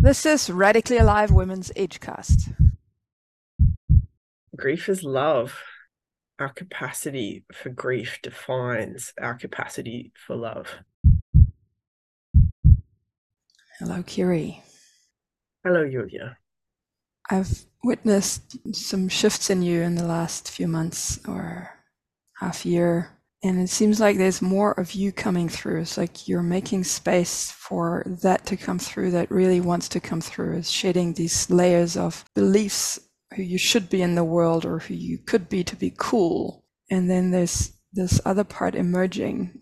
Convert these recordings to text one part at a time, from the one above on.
This is Radically Alive Women's Edgecast. Grief is love. Our capacity for grief defines our capacity for love. Hello, Kiri. Hello, Julia. I've witnessed some shifts in you in the last few months or half year. And it seems like there's more of you coming through. It's like you're making space for that to come through that really wants to come through, is shedding these layers of beliefs who you should be in the world or who you could be to be cool. And then there's this other part emerging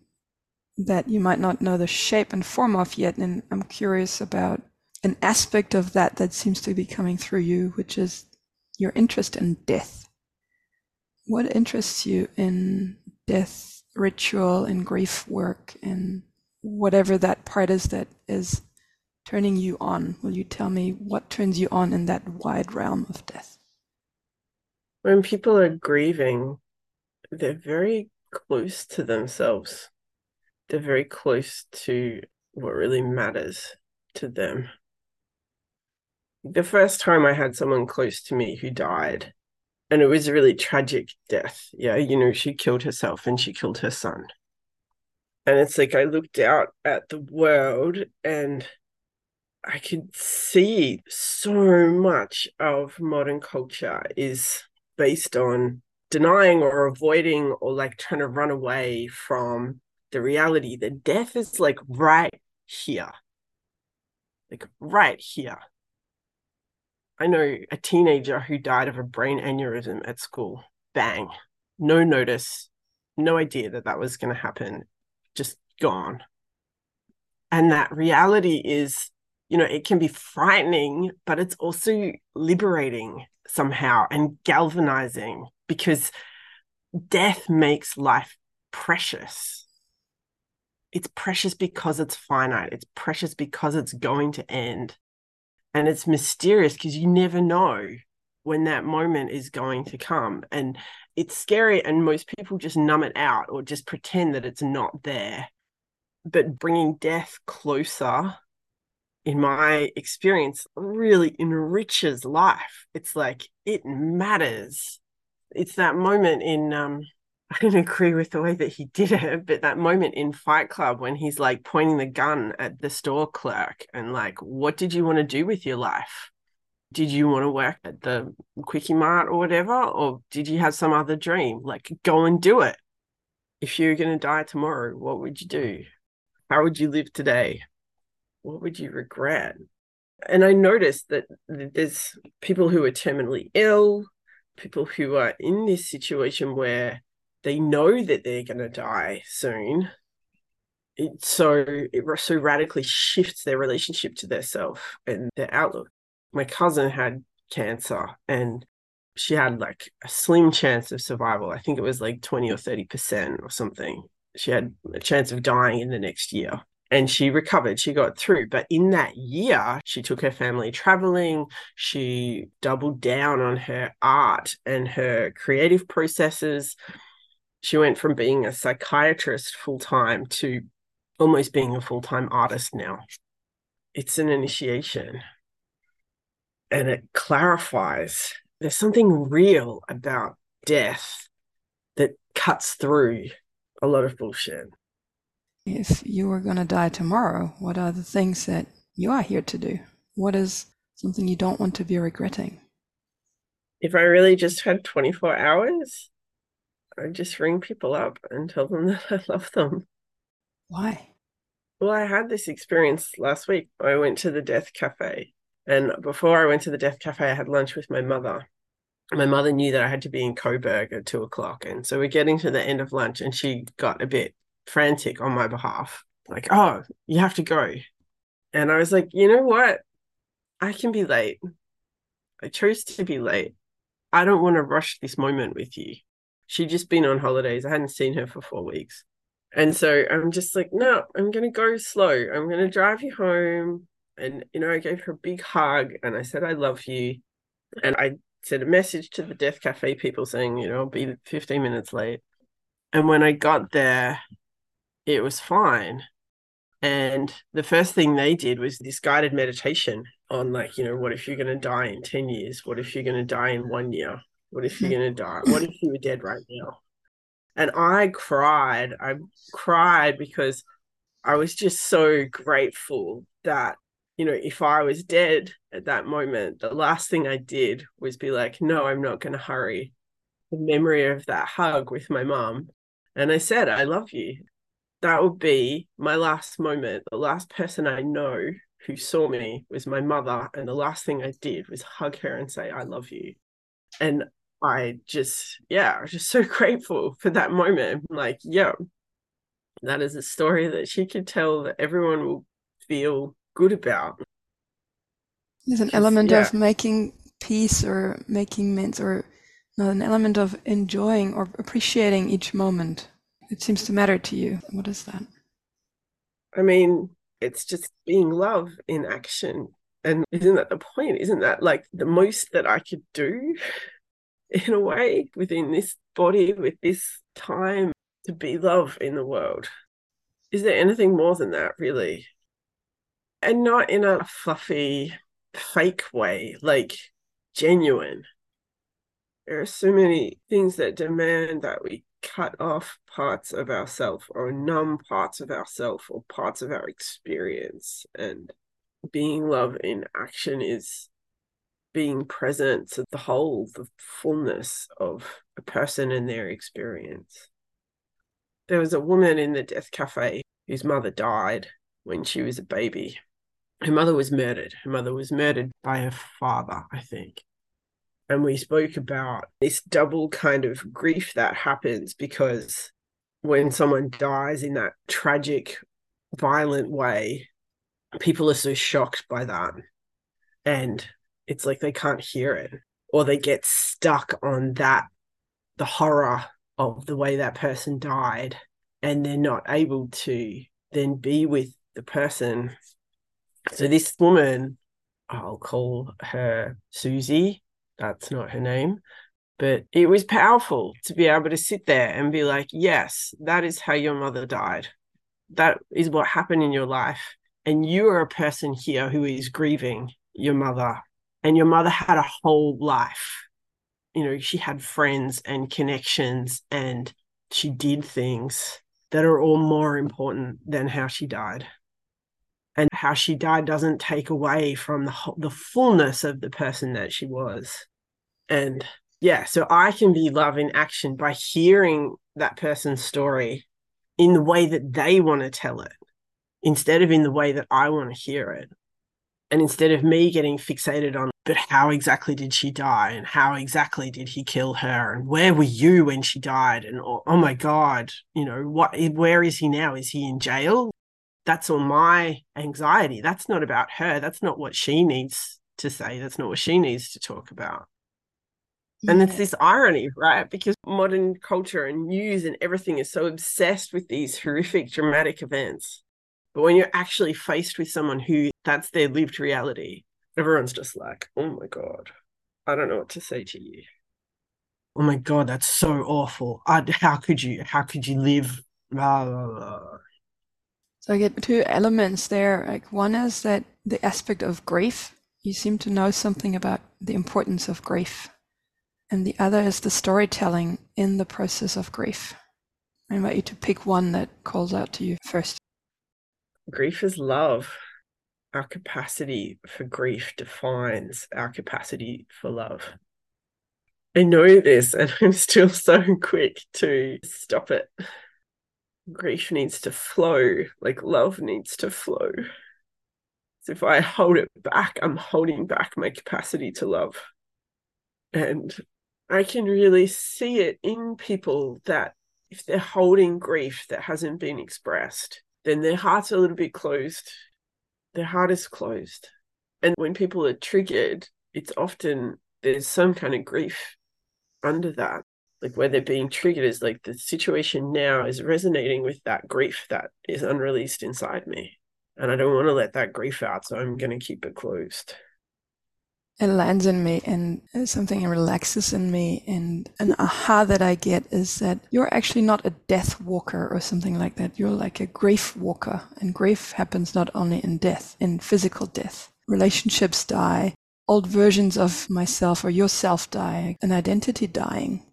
that you might not know the shape and form of yet. And I'm curious about an aspect of that that seems to be coming through you, which is your interest in death. What interests you in death ritual and grief work and whatever that part is that is turning you on? Will you tell me what turns you on in that wide realm of death? When people are grieving, they're very close to themselves. They're very close to what really matters to them the first time I had someone close to me who died, and it was a really tragic death. Yeah, you know, she killed herself and she killed her son. And it's like I looked out at the world and I could see so much of modern culture is based on denying or avoiding or like trying to run away from the reality that death is like right here. Like right here I know a teenager who died of a brain aneurysm at school. Bang. No notice, no idea that that was going to happen, just gone. And that reality is, you know, it can be frightening, but it's also liberating somehow and galvanizing because death makes life precious. It's precious because it's finite, it's precious because it's going to end and it's mysterious because you never know when that moment is going to come. And it's scary and most people just numb it out or just pretend that it's not there. But bringing death closer in my experience really enriches life. It's like it matters. It's that moment in um I didn't agree with the way that he did it, but that moment in Fight Club when he's like pointing the gun at the store clerk and like, what did you want to do with your life? Did you want to work at the Kwik-E-Mart or whatever? Or did you have some other dream? Like, go and do it. If you're going to die tomorrow, what would you do? How would you live today? What would you regret? And I noticed that there's people who are terminally ill, people who are in this situation where they know that they're going to die soon. It so it so radically shifts their relationship to their self and their outlook. My cousin had cancer and she had like a slim chance of survival. I think it was like 20 or 30 percent or something. She had a chance of dying in the next year and she recovered. She got through. But in that year she took her family traveling. She doubled down on her art and her creative processes she went from being a psychiatrist full time to almost being a full time artist now. It's an initiation and it clarifies there's something real about death that cuts through a lot of bullshit. If you were going to die tomorrow, what are the things that you are here to do? What is something you don't want to be regretting? If I really just had 24 hours, I just ring people up and tell them that I love them. Why? Well, I had this experience last week. I went to the Death Cafe, and before I went to the Death Cafe, I had lunch with my mother. My mother knew that I had to be in Coburg at two o'clock, and so we're getting to the end of lunch, and she got a bit frantic on my behalf, like, "Oh, you have to go," and I was like, "You know what? I can be late. I chose to be late. I don't want to rush this moment with you." She'd just been on holidays. I hadn't seen her for four weeks. And so I'm just like, no, I'm going to go slow. I'm going to drive you home. And, you know, I gave her a big hug and I said, I love you. And I sent a message to the Death Cafe people saying, you know, I'll be 15 minutes late. And when I got there, it was fine. And the first thing they did was this guided meditation on, like, you know, what if you're going to die in 10 years? What if you're going to die in one year? What if you're going to die? What if you were dead right now? And I cried. I cried because I was just so grateful that, you know, if I was dead at that moment, the last thing I did was be like, no, I'm not going to hurry. The memory of that hug with my mom. And I said, I love you that would be my last moment. The last person I know who saw me was my mother. And the last thing I did was hug her and say, I love you. And I just, yeah, I was just so grateful for that moment. I'm like, yeah, that is a story that she could tell that everyone will feel good about. There's an element yeah. of making peace or making amends or not an element of enjoying or appreciating each moment it seems to matter to you. What is that? I mean, it's just being love in action. And isn't that the point? Isn't that like the most that I could do in a way within this body, with this time to be love in the world? Is there anything more than that, really? And not in a fluffy, fake way, like genuine. There are so many things that demand that we cut off parts of ourself or numb parts of ourself or parts of our experience and being love in action is being present to the whole the fullness of a person and their experience. There was a woman in the death cafe whose mother died when she was a baby. Her mother was murdered. Her mother was murdered by her father i think. And we spoke about this double kind of grief that happens because when someone dies in that tragic, violent way, people are so shocked by that. And it's like they can't hear it, or they get stuck on that, the horror of the way that person died, and they're not able to then be with the person. So, this woman, I'll call her Susie, that's not her name but it was powerful to be able to sit there and be like yes that is how your mother died that is what happened in your life and you are a person here who is grieving your mother. And your mother had a whole life. You know she had friends and connections and she did things that are all more important than how she died. And how she died doesn't take away from the the fullness of the person that she was. And yeah so i can be love in action by hearing that person's story in the way that they want to tell it instead of in the way that i want to hear it and instead of me getting fixated on but how exactly did she die and how exactly did he kill her and where were you when she died and oh, oh my god you know what where is he now is he in jail that's all my anxiety. That's not about her. That's not what she needs to say. That's not what she needs to talk about. Yeah. And it's this irony, right? Because modern culture and news and everything is so obsessed with these horrific, dramatic events. But when you're actually faced with someone who that's their lived reality, everyone's just like, oh my God, I don't know what to say to you. Oh my God, that's so awful. I, how could you? How could you live? Blah, blah, blah. So I get two elements there. Like one is that the aspect of grief. You seem to know something about the importance of grief. And the other is the storytelling in the process of grief. I invite you to pick one that calls out to you first. Grief is love. Our capacity for grief defines our capacity for love. I know this, and I'm still so quick to stop it grief needs to flow, like love needs to flow. So if I hold it back, I'm holding back my capacity to love. And I can really see it in people that if they're holding grief that hasn't been expressed, then their heart's a little bit closed. Their heart is closed. And when people are triggered, it's often there's some kind of grief under that like where they're being triggered is like the situation now is resonating with that grief that is unreleased inside me and i don't want to let that grief out so i'm going to keep it closed it lands in me and something relaxes in me. And an aha that I get is that you're actually not a death walker or something like that. You're like a grief walker. And grief happens not only in death, in physical death. Relationships die, old versions of myself or yourself die, an identity dying.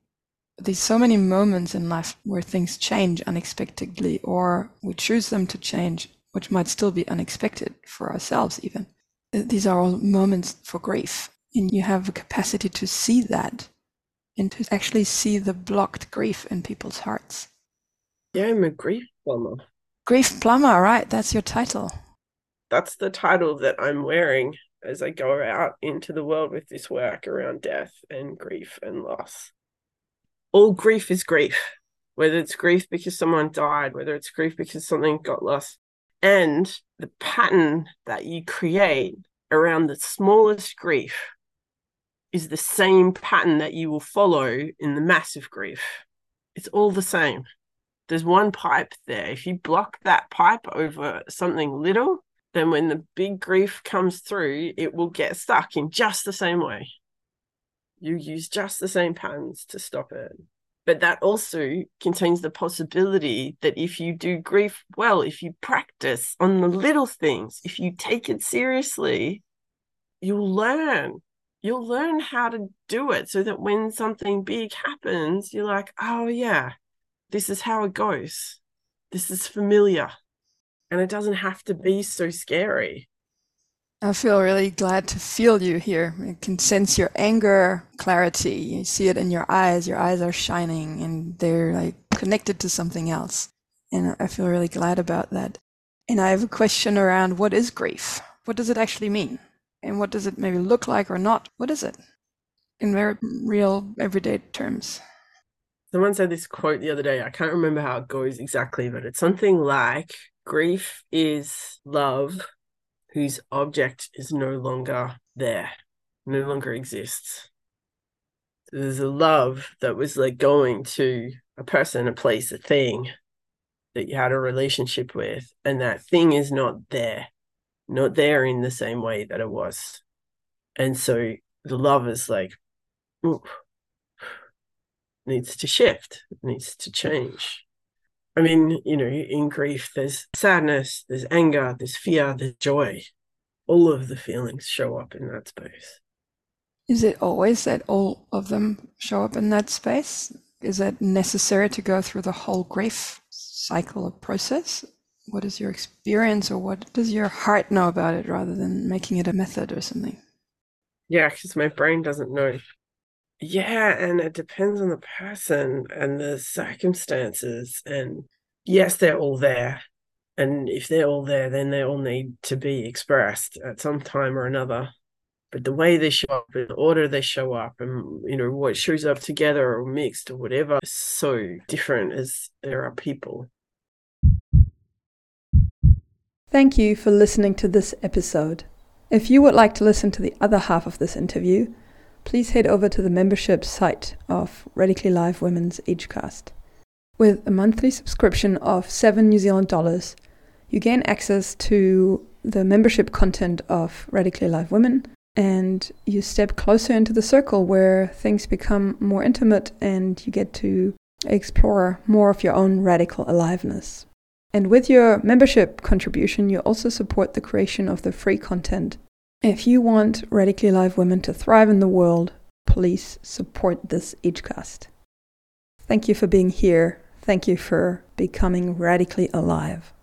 There's so many moments in life where things change unexpectedly, or we choose them to change, which might still be unexpected for ourselves, even these are all moments for grief. And you have a capacity to see that and to actually see the blocked grief in people's hearts. Yeah, I'm a grief plumber. Grief plumber, right? That's your title. That's the title that I'm wearing as I go out into the world with this work around death and grief and loss. All grief is grief, whether it's grief because someone died, whether it's grief because something got lost, and the pattern that you create around the smallest grief is the same pattern that you will follow in the massive grief. It's all the same. There's one pipe there. If you block that pipe over something little, then when the big grief comes through, it will get stuck in just the same way. You use just the same patterns to stop it. But that also contains the possibility that if you do grief well, if you practice on the little things, if you take it seriously, you'll learn. You'll learn how to do it so that when something big happens, you're like, oh, yeah, this is how it goes. This is familiar. And it doesn't have to be so scary. I feel really glad to feel you here. I can sense your anger, clarity. You see it in your eyes. Your eyes are shining and they're like connected to something else. And I feel really glad about that. And I have a question around what is grief? What does it actually mean? And what does it maybe look like or not? What is it in very real everyday terms? Someone said this quote the other day. I can't remember how it goes exactly, but it's something like grief is love whose object is no longer there, no longer exists. So there's a love that was like going to a person, a place, a thing that you had a relationship with, and that thing is not there, not there in the same way that it was. And so the love is like, ooh, needs to shift, needs to change. I mean, you know, in grief, there's sadness, there's anger, there's fear, there's joy. All of the feelings show up in that space. Is it always that all of them show up in that space? Is it necessary to go through the whole grief cycle or process? What is your experience, or what does your heart know about it rather than making it a method or something? Yeah, because my brain doesn't know yeah, and it depends on the person and the circumstances. And yes, they're all there. And if they're all there, then they all need to be expressed at some time or another. But the way they show up, the order they show up, and you know what shows up together or mixed or whatever, is so different as there are people. Thank you for listening to this episode. If you would like to listen to the other half of this interview, please head over to the membership site of Radically Live Women's Agecast. With a monthly subscription of 7 New Zealand dollars, you gain access to the membership content of Radically Live Women and you step closer into the circle where things become more intimate and you get to explore more of your own radical aliveness. And with your membership contribution, you also support the creation of the free content if you want radically live women to thrive in the world, please support this Agecast. Thank you for being here. Thank you for becoming radically alive.